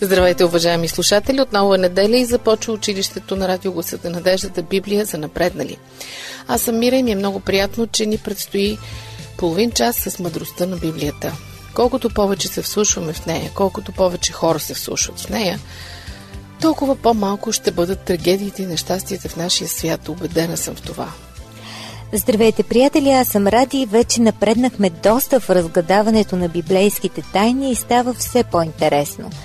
Здравейте, уважаеми слушатели! Отново е неделя и започва училището на радио Гласата Надеждата Библия за напреднали. Аз съм Мира и ми е много приятно, че ни предстои половин час с мъдростта на Библията. Колкото повече се вслушваме в нея, колкото повече хора се вслушват в нея, толкова по-малко ще бъдат трагедиите и нещастията в нашия свят. Убедена съм в това. Здравейте, приятели! Аз съм Ради и вече напреднахме доста в разгадаването на библейските тайни и става все по-интересно –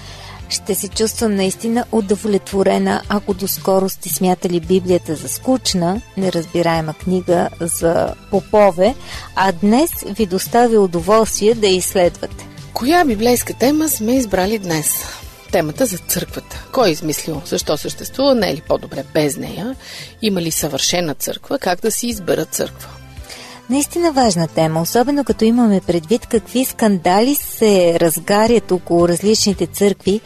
ще се чувствам наистина удовлетворена, ако доскоро сте смятали Библията за скучна, неразбираема книга за попове, а днес ви доставя удоволствие да изследвате. Коя библейска тема сме избрали днес? Темата за църквата. Кой е измислил? Защо съществува? Не е ли по-добре без нея? Има ли съвършена църква? Как да си избера църква? Наистина важна тема, особено като имаме предвид какви скандали се разгарят около различните църкви,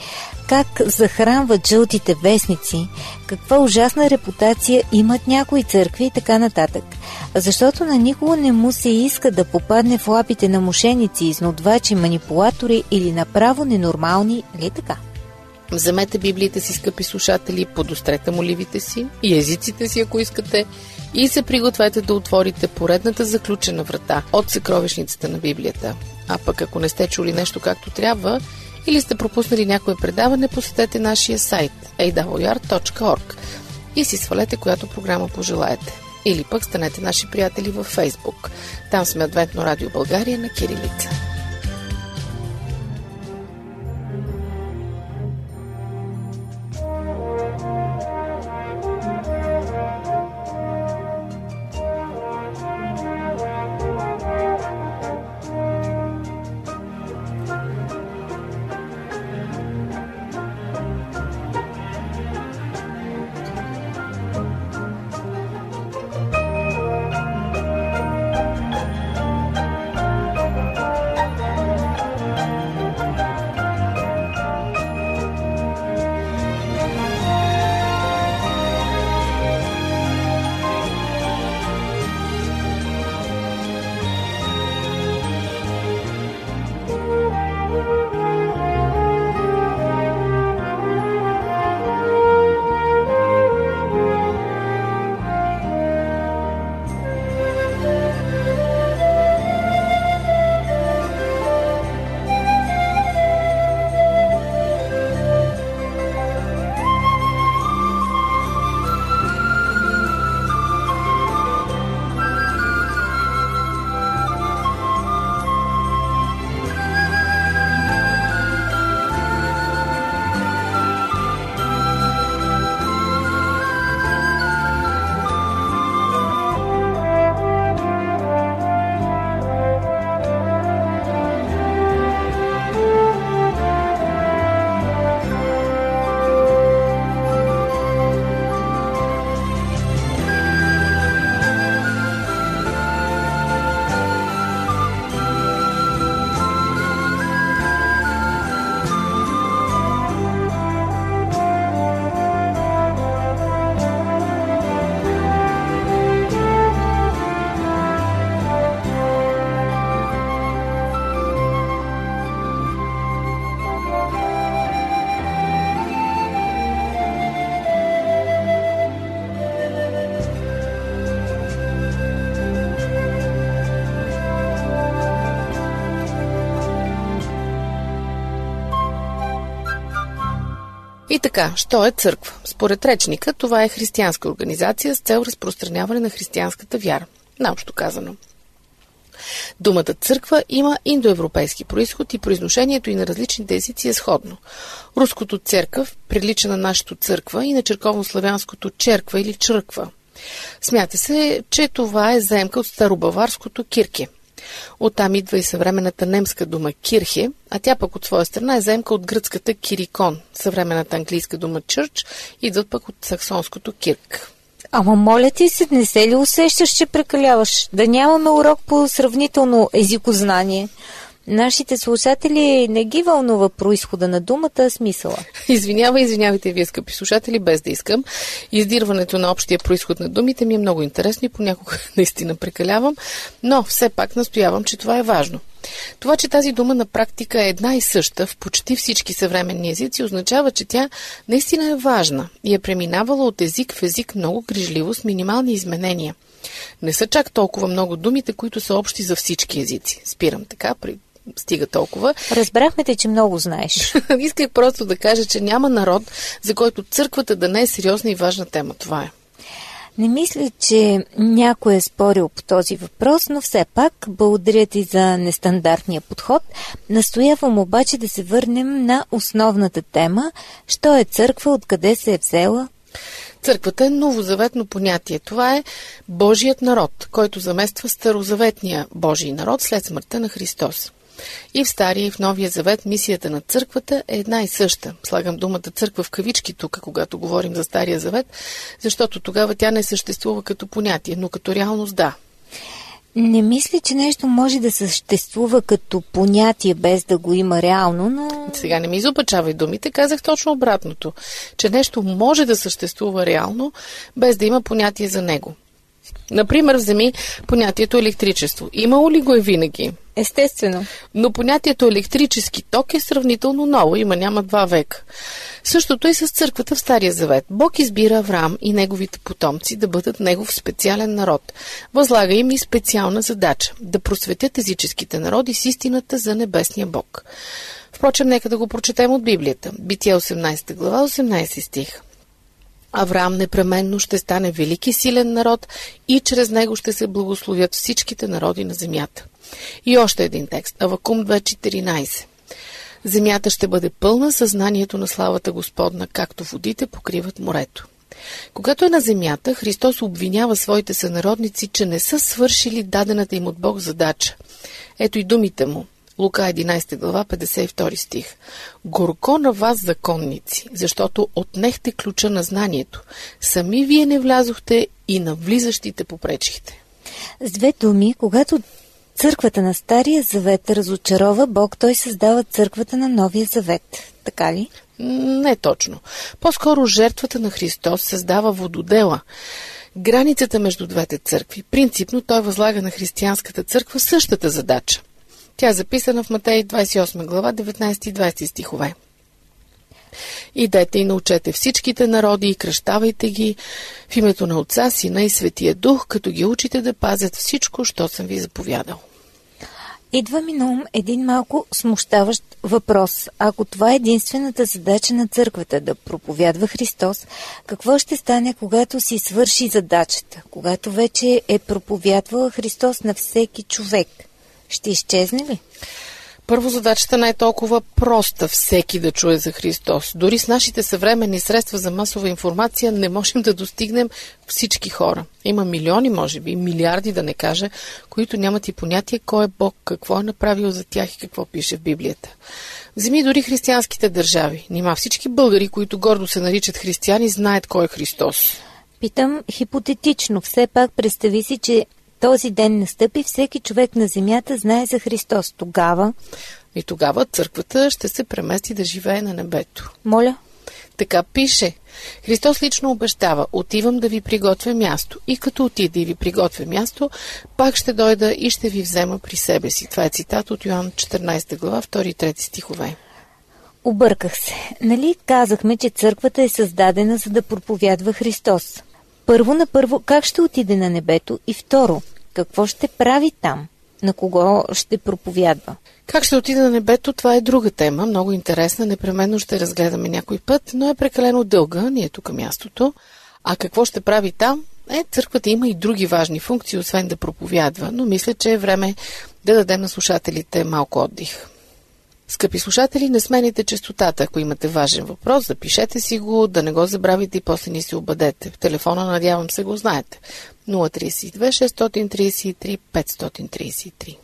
как захранват жълтите вестници, каква ужасна репутация имат някои църкви и така нататък. Защото на никого не му се иска да попадне в лапите на мошеници, изнодвачи, манипулатори или направо ненормални, ли така? Вземете библиите си, скъпи слушатели, подострете моливите си и езиците си, ако искате, и се пригответе да отворите поредната заключена врата от съкровищницата на Библията. А пък ако не сте чули нещо както трябва или сте пропуснали някое предаване, посетете нашия сайт awr.org и си свалете която програма пожелаете. Или пък станете наши приятели във Facebook. Там сме Адвентно радио България на Кирилица. Така, що е църква? Според речника, това е християнска организация с цел разпространяване на християнската вяра. Наобщо казано. Думата църква има индоевропейски происход и произношението и на различните езици е сходно. Руското църкъв прилича на нашето църква и на черковно-славянското черква или чръква. Смята се, че това е заемка от старобаварското кирке – Оттам идва и съвременната немска дума кирхе, а тя пък от своя страна е заемка от гръцката кирикон. Съвременната английска дума чърч идват пък от саксонското кирк. Ама моля ти се, не се ли усещаш, че прекаляваш? Да нямаме урок по сравнително езикознание. Нашите слушатели не ги вълнува происхода на думата, смисъла. Извинявай, извинявайте вие, скъпи слушатели, без да искам. Издирването на общия происход на думите ми е много интересно и понякога наистина прекалявам, но все пак настоявам, че това е важно. Това, че тази дума на практика е една и съща в почти всички съвременни езици, означава, че тя наистина е важна и е преминавала от език в език много грижливо с минимални изменения. Не са чак толкова много думите, които са общи за всички езици. Спирам така, стига толкова. Разбрахме те, че много знаеш. Исках просто да кажа, че няма народ, за който църквата да не е сериозна и важна тема. Това е. Не мисля, че някой е спорил по този въпрос, но все пак благодаря ти за нестандартния подход. Настоявам обаче да се върнем на основната тема. Що е църква, откъде се е взела? Църквата е новозаветно понятие. Това е Божият народ, който замества старозаветния Божий народ след смъртта на Христос. И в Стария и в Новия завет мисията на църквата е една и съща. Слагам думата църква в кавички тук, когато говорим за Стария завет, защото тогава тя не съществува като понятие, но като реалност да. Не мисля, че нещо може да съществува като понятие без да го има реално, но... Сега не ми изопачавай думите, казах точно обратното, че нещо може да съществува реално, без да има понятие за него. Например, вземи понятието електричество. Имало ли го е винаги? Естествено. Но понятието електрически ток е сравнително ново, има няма два века. Същото и с църквата в Стария Завет. Бог избира Авраам и неговите потомци да бъдат негов специален народ. Възлага им и специална задача – да просветят езическите народи с истината за небесния Бог. Впрочем, нека да го прочетем от Библията. Битие 18 глава, 18 стих. Авраам непременно ще стане велики силен народ и чрез него ще се благословят всичките народи на земята. И още един текст. Авакум 2.14. Земята ще бъде пълна съзнанието на славата Господна, както водите покриват морето. Когато е на земята, Христос обвинява своите сънародници, че не са свършили дадената им от Бог задача. Ето и думите му. Лука 11 глава 52 стих. Горко на вас, законници, защото отнехте ключа на знанието. Сами вие не влязохте и на влизащите попречихте. С две думи, когато църквата на Стария завет разочарова Бог, той създава църквата на Новия завет. Така ли? Не точно. По-скоро жертвата на Христос създава вододела. Границата между двете църкви. Принципно той възлага на християнската църква същата задача. Тя е записана в Матей 28 глава 19 и 20 стихове. Идете и научете всичките народи и кръщавайте ги в името на Отца, Сина и Светия Дух, като ги учите да пазят всичко, що съм ви заповядал. Идва ми на ум един малко смущаващ въпрос. Ако това е единствената задача на църквата да проповядва Христос, какво ще стане, когато си свърши задачата, когато вече е проповядвала Христос на всеки човек? Ще изчезне ли? Първо задачата не е толкова проста всеки да чуе за Христос. Дори с нашите съвременни средства за масова информация не можем да достигнем всички хора. Има милиони, може би, милиарди да не кажа, които нямат и понятие кой е Бог, какво е направил за тях и какво пише в Библията. Вземи дори християнските държави. Нима всички българи, които гордо се наричат християни, знаят кой е Христос. Питам хипотетично. Все пак представи си, че този ден настъпи, всеки човек на земята знае за Христос. Тогава... И тогава църквата ще се премести да живее на небето. Моля? Така пише. Христос лично обещава, отивам да ви приготвя място. И като отида и ви приготвя място, пак ще дойда и ще ви взема при себе си. Това е цитат от Йоан 14 глава, 2 и 3 стихове. Обърках се. Нали казахме, че църквата е създадена за да проповядва Христос? Първо на първо, как ще отиде на небето? И второ, какво ще прави там? На кого ще проповядва? Как ще отиде на небето, това е друга тема, много интересна, непременно ще разгледаме някой път, но е прекалено дълга, ни е тук мястото. А какво ще прави там? Е, църквата има и други важни функции, освен да проповядва, но мисля, че е време да дадем на слушателите малко отдих. Скъпи слушатели, не смените частотата. Ако имате важен въпрос, запишете си го, да не го забравите и после ни се обадете. В телефона, надявам се, го знаете. 032 633 533.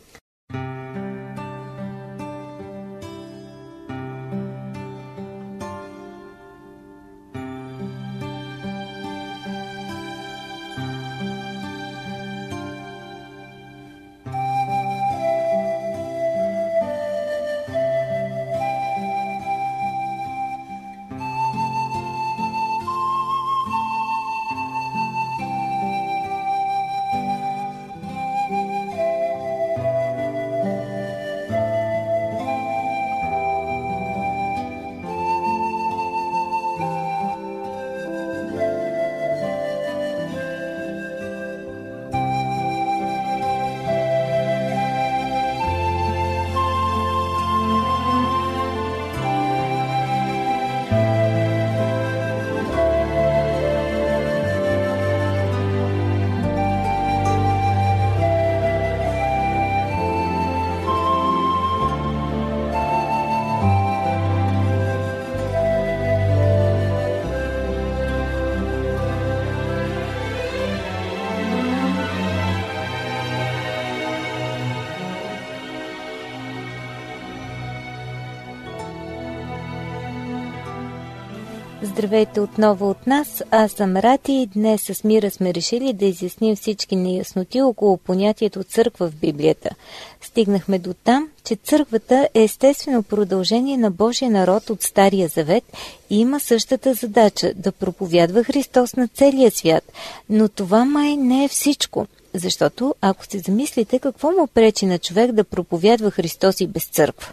Здравейте отново от нас. Аз съм Рати и днес с Мира сме решили да изясним всички неясноти около понятието църква в Библията. Стигнахме до там, че църквата е естествено продължение на Божия народ от Стария Завет и има същата задача да проповядва Христос на целия свят. Но това май не е всичко. Защото, ако се замислите, какво му пречи на човек да проповядва Христос и без църква?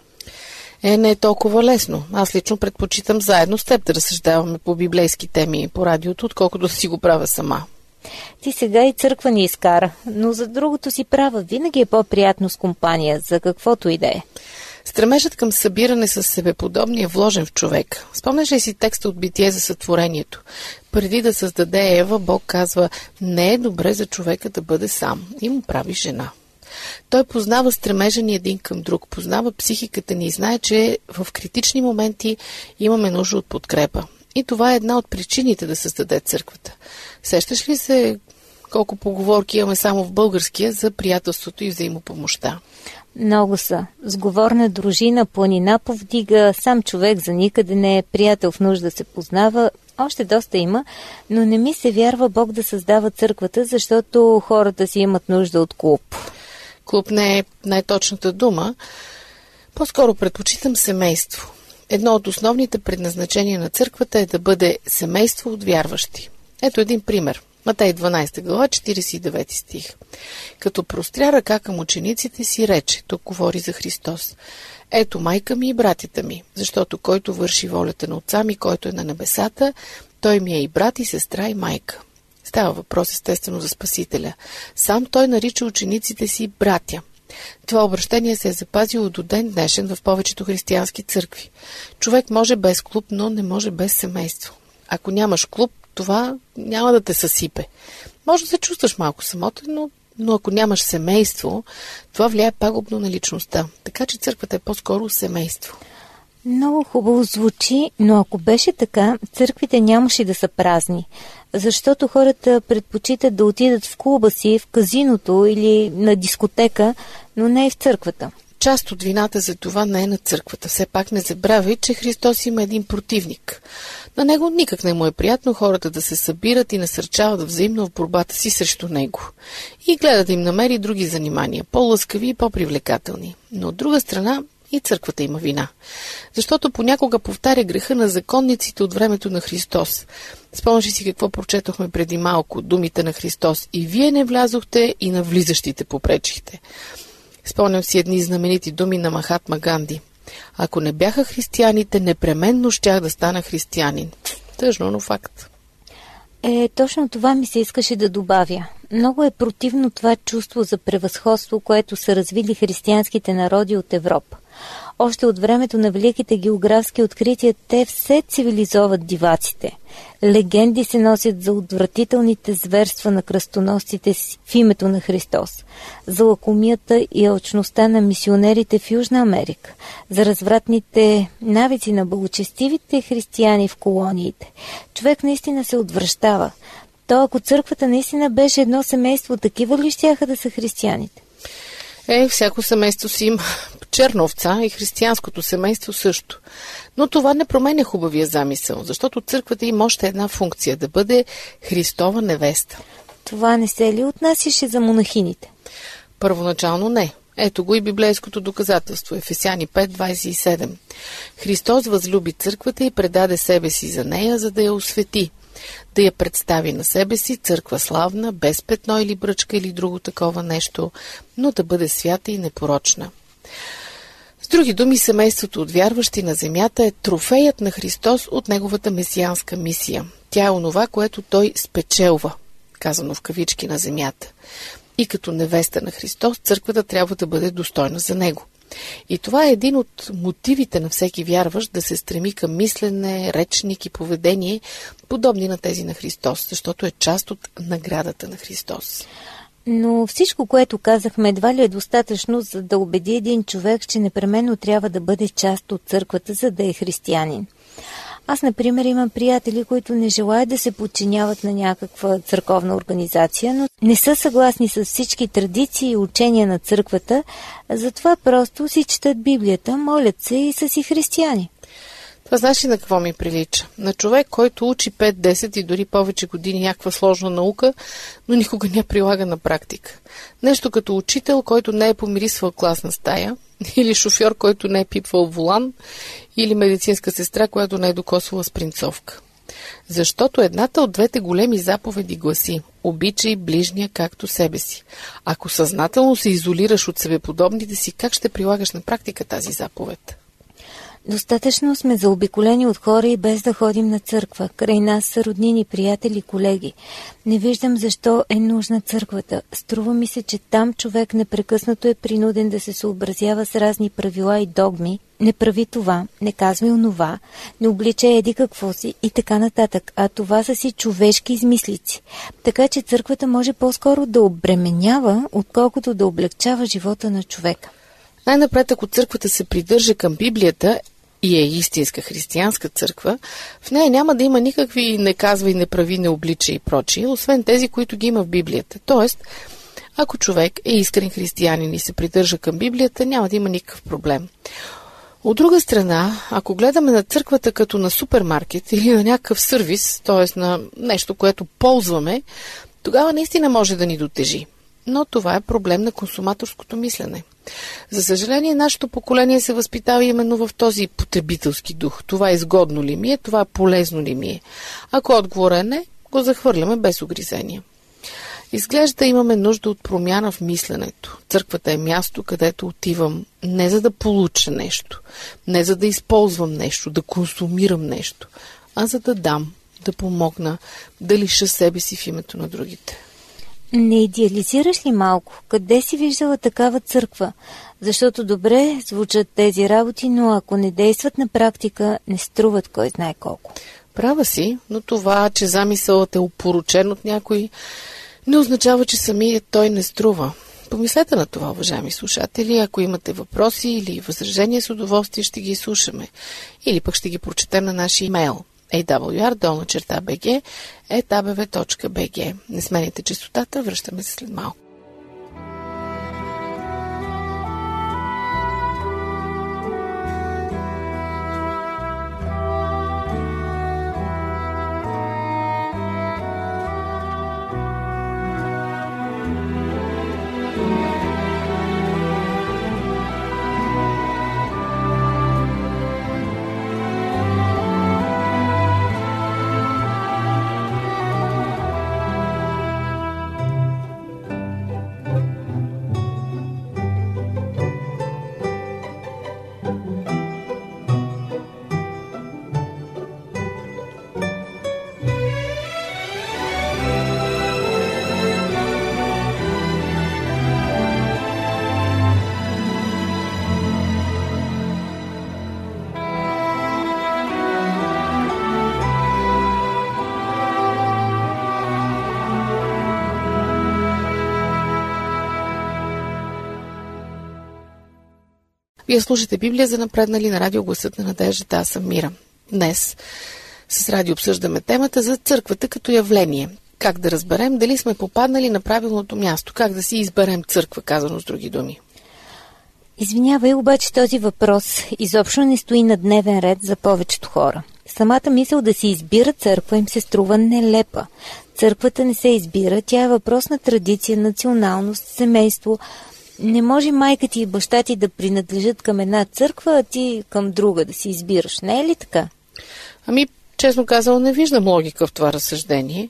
Е, не е толкова лесно. Аз лично предпочитам заедно с теб да разсъждаваме по библейски теми по радиото, отколкото да си го правя сама. Ти сега и църква ни изкара, но за другото си права винаги е по-приятно с компания, за каквото и да е. Стремежът към събиране с себеподобни е вложен в човек. Спомняш ли си текста от Битие за сътворението? Преди да създаде Ева, Бог казва, не е добре за човека да бъде сам и му прави жена. Той познава стремежа ни един към друг, познава психиката ни и знае, че в критични моменти имаме нужда от подкрепа. И това е една от причините да създаде църквата. Сещаш ли се колко поговорки имаме само в българския за приятелството и взаимопомощта? Много са. Сговорна дружина, планина повдига, сам човек за никъде не е, приятел в нужда се познава, още доста има, но не ми се вярва Бог да създава църквата, защото хората си имат нужда от клуб. Клуб не е най-точната дума. По-скоро предпочитам семейство. Едно от основните предназначения на църквата е да бъде семейство от вярващи. Ето един пример. Матей 12 глава, 49 стих. Като простря ръка към учениците си, рече, тук говори за Христос. Ето майка ми и братята ми, защото който върши волята на отца ми, който е на небесата, той ми е и брат, и сестра, и майка. Става въпрос естествено за Спасителя. Сам той нарича учениците си братя. Това обращение се е запазило до ден днешен в повечето християнски църкви. Човек може без клуб, но не може без семейство. Ако нямаш клуб, това няма да те съсипе. Може да се чувстваш малко самотен, но, но ако нямаш семейство, това влияе пагубно на личността. Така че църквата е по-скоро семейство. Много хубаво звучи, но ако беше така, църквите нямаше да са празни, защото хората предпочитат да отидат в клуба си, в казиното или на дискотека, но не и в църквата. Част от вината за това не е на църквата. Все пак не забравяй, че Христос има един противник. На него никак не му е приятно хората да се събират и насърчават взаимно в борбата си срещу него. И гледа да им намери други занимания, по-лъскави и по-привлекателни. Но от друга страна, и църквата има вина. Защото понякога повтаря греха на законниците от времето на Христос. Спомняш си какво прочетохме преди малко, думите на Христос. И вие не влязохте, и на влизащите попречихте. Спомням си едни знаменити думи на Махатма Ганди. Ако не бяха християните, непременно щях да стана християнин. Тъжно, но факт. Е, точно това ми се искаше да добавя. Много е противно това чувство за превъзходство, което са развили християнските народи от Европа. Още от времето на великите географски открития те все цивилизоват диваците. Легенди се носят за отвратителните зверства на кръстоносците в името на Христос, за лакомията и алчността на мисионерите в Южна Америка, за развратните навици на благочестивите християни в колониите. Човек наистина се отвръщава. То ако църквата наистина беше едно семейство, такива ли щяха да са християните? Е, всяко семейство си има черна овца и християнското семейство също. Но това не променя хубавия замисъл, защото църквата има още една функция да бъде Христова невеста. Това не се ли отнасяше за монахините? Първоначално не. Ето го и библейското доказателство, Ефесяни 5.27. Христос възлюби църквата и предаде себе си за нея, за да я освети, да я представи на себе си църква славна, без петно или бръчка или друго такова нещо, но да бъде свята и непорочна. С други думи, семейството от вярващи на земята е трофеят на Христос от неговата месианска мисия. Тя е онова, което той спечелва, казано в кавички на земята. И като невеста на Христос, църквата трябва да бъде достойна за него. И това е един от мотивите на всеки вярващ да се стреми към мислене, речник и поведение, подобни на тези на Христос, защото е част от наградата на Христос. Но всичко, което казахме, едва ли е достатъчно, за да убеди един човек, че непременно трябва да бъде част от църквата, за да е християнин. Аз, например, имам приятели, които не желаят да се подчиняват на някаква църковна организация, но не са съгласни с всички традиции и учения на църквата, затова просто си четат Библията, молят се и са си християни. Това знаеш ли на какво ми прилича? На човек, който учи 5, 10 и дори повече години някаква сложна наука, но никога не прилага на практика. Нещо като учител, който не е помирисвал класна стая, или шофьор, който не е пипвал волан, или медицинска сестра, която не е докосвала спринцовка. Защото едната от двете големи заповеди гласи Обичай ближния както себе си. Ако съзнателно се изолираш от себеподобните си, как ще прилагаш на практика тази заповед? Достатъчно сме заобиколени от хора и без да ходим на църква. Край нас са роднини, приятели, колеги. Не виждам защо е нужна църквата. Струва ми се, че там човек непрекъснато е принуден да се съобразява с разни правила и догми. Не прави това, не казва онова, не облича еди какво си и така нататък, а това са си човешки измислици. Така че църквата може по-скоро да обременява, отколкото да облегчава живота на човека. Най-напред, ако църквата се придържа към Библията и е истинска християнска църква, в нея няма да има никакви не казва и не прави, не облича и прочие, освен тези, които ги има в Библията. Тоест, ако човек е искрен християнин и се придържа към Библията, няма да има никакъв проблем. От друга страна, ако гледаме на църквата като на супермаркет или на някакъв сервис, т.е. на нещо, което ползваме, тогава наистина може да ни дотежи. Но това е проблем на консуматорското мислене. За съжаление, нашето поколение се възпитава именно в този потребителски дух. Това изгодно ли ми е, това полезно ли ми е. Ако отговора е не, го захвърляме без огризение. Изглежда имаме нужда от промяна в мисленето. Църквата е място, където отивам не за да получа нещо, не за да използвам нещо, да консумирам нещо, а за да дам, да помогна, да лиша себе си в името на другите. Не идеализираш ли малко? Къде си виждала такава църква? Защото добре звучат тези работи, но ако не действат на практика, не струват кой знае колко. Права си, но това, че замисълът е опоручен от някой, не означава, че самият той не струва. Помислете на това, уважаеми слушатели. Ако имате въпроси или възражения, с удоволствие ще ги слушаме. Или пък ще ги прочетем на нашия имейл awr, черта bg, etabv.bg. Не смените частотата, връщаме се след малко. Вие слушате Библия за напреднали на радио Гласът на надеждата. Аз съм Мира. Днес с радио обсъждаме темата за църквата като явление. Как да разберем дали сме попаднали на правилното място? Как да си изберем църква, казано с други думи? Извинявай, обаче този въпрос изобщо не стои на дневен ред за повечето хора. Самата мисъл да си избира църква им се струва нелепа. Църквата не се избира, тя е въпрос на традиция, националност, семейство, не може майка ти и баща ти да принадлежат към една църква, а ти към друга да си избираш. Не е ли така? Ами, честно казано, не виждам логика в това разсъждение.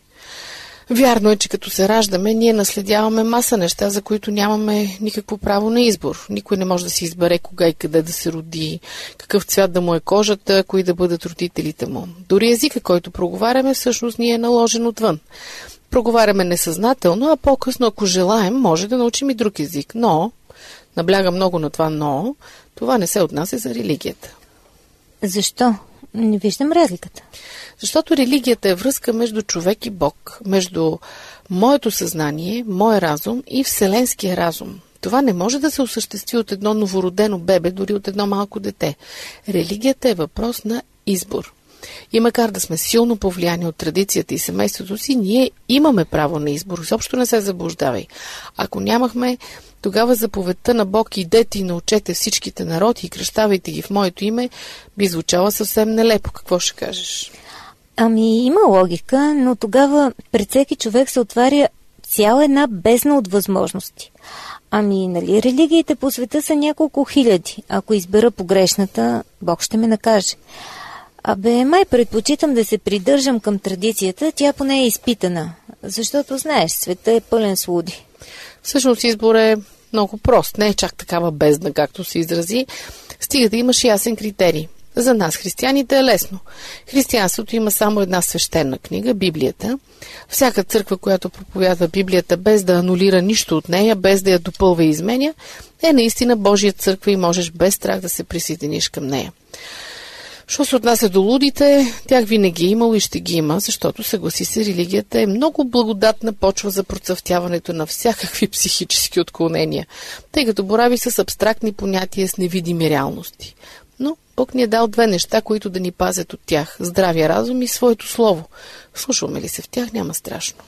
Вярно е, че като се раждаме, ние наследяваме маса неща, за които нямаме никакво право на избор. Никой не може да си избере кога и къде да се роди, какъв цвят да му е кожата, кои да бъдат родителите му. Дори езика, който проговаряме, всъщност ни е наложен отвън. Проговаряме несъзнателно, а по-късно, ако желаем, може да научим и друг език. Но, набляга много на това но, това не се отнася за религията. Защо? Не виждам разликата. Защото религията е връзка между човек и Бог, между моето съзнание, мой разум и вселенския разум. Това не може да се осъществи от едно новородено бебе, дори от едно малко дете. Религията е въпрос на избор. И макар да сме силно повлияни от традицията и семейството си, ние имаме право на избор. Изобщо не се заблуждавай. Ако нямахме тогава заповедта на Бог идете и научете всичките народи и кръщавайте ги в моето име, би звучала съвсем нелепо. Какво ще кажеш? Ами има логика, но тогава пред всеки човек се отваря цяла една бездна от възможности. Ами, нали, религиите по света са няколко хиляди. Ако избера погрешната, Бог ще ме накаже. Абе, май предпочитам да се придържам към традицията, тя поне е изпитана. Защото, знаеш, света е пълен с луди. Всъщност избор е много прост. Не е чак такава бездна, както се изрази. Стига да имаш ясен критерий. За нас, християните, е лесно. Християнството има само една свещена книга – Библията. Всяка църква, която проповядва Библията без да анулира нищо от нея, без да я допълва и изменя, е наистина Божия църква и можеш без страх да се присъединиш към нея. Що се отнася до лудите, тях винаги е имало и ще ги има, защото, съгласи се, религията е много благодатна почва за процъфтяването на всякакви психически отклонения, тъй като борави с абстрактни понятия с невидими реалности. Но Бог ни е дал две неща, които да ни пазят от тях – здравия разум и своето слово. Слушваме ли се в тях, няма страшно.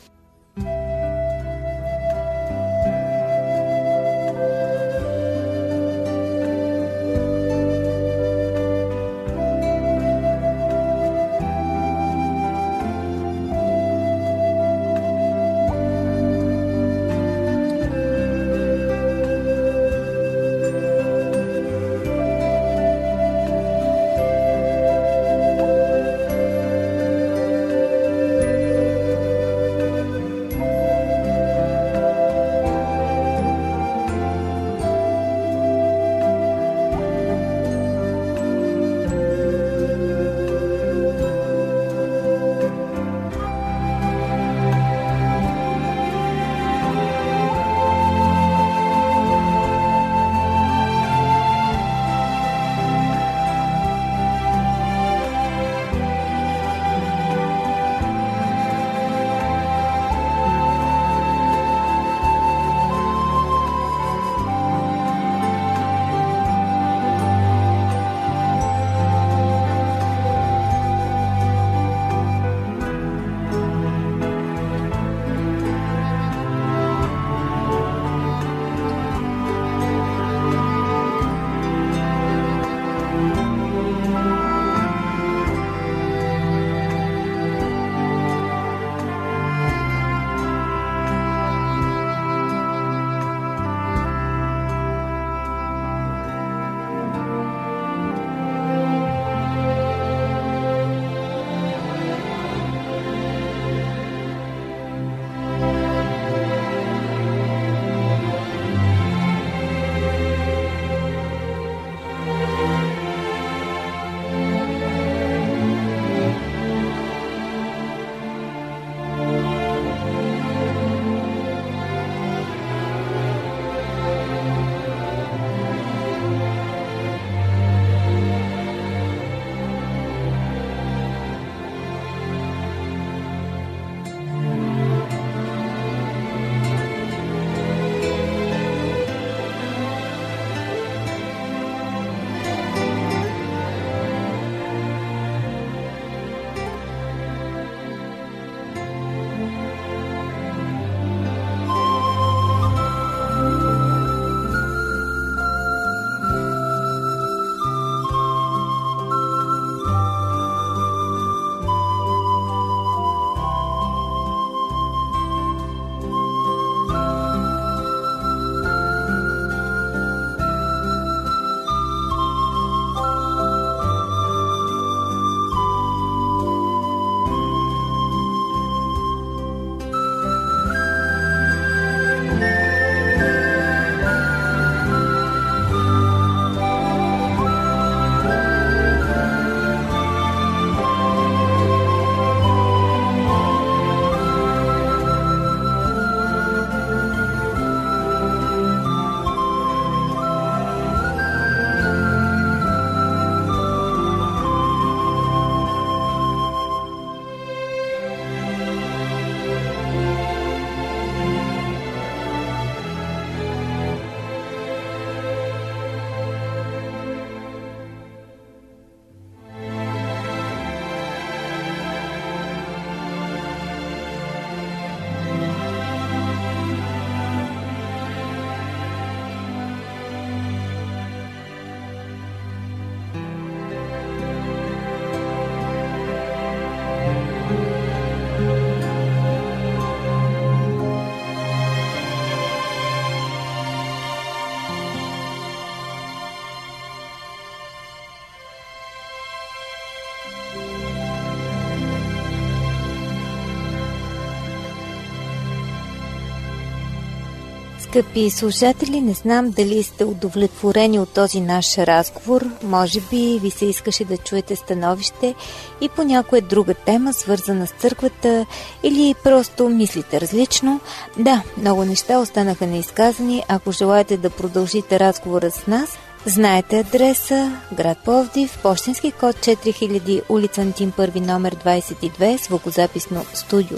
Скъпи слушатели, не знам дали сте удовлетворени от този наш разговор. Може би ви се искаше да чуете становище и по някоя друга тема, свързана с църквата, или просто мислите различно. Да, много неща останаха неизказани. Ако желаете да продължите разговора с нас, Знаете адреса град Пловдив, почтенски код 4000, улица Антим първи номер 22, звукозаписно студио.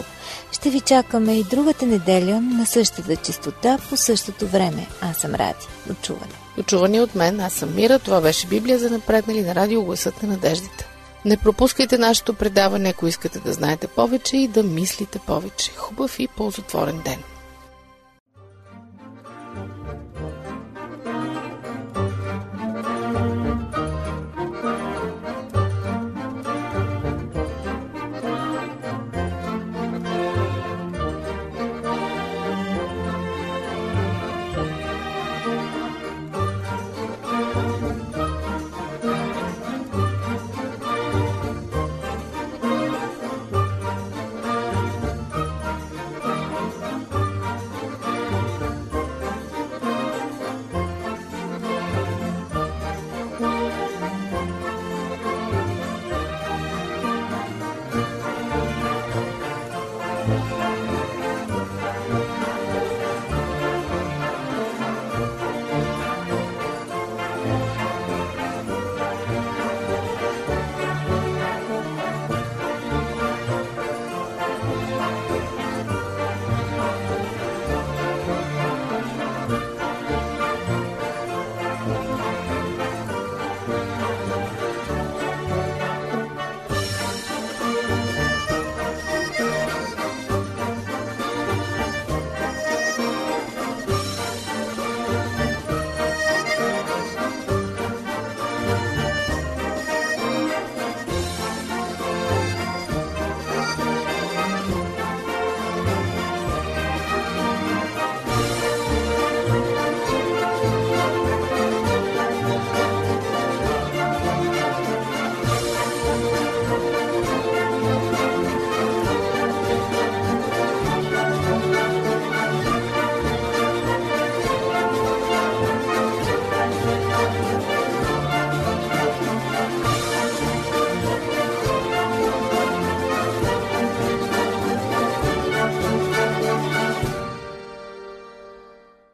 Ще ви чакаме и другата неделя на същата частота по същото време. Аз съм Ради. Очуване. Очуване от мен, аз съм Мира. Това беше Библия за напреднали на радио Гласът на надеждите. Не пропускайте нашето предаване, ако искате да знаете повече и да мислите повече. Хубав и ползотворен ден!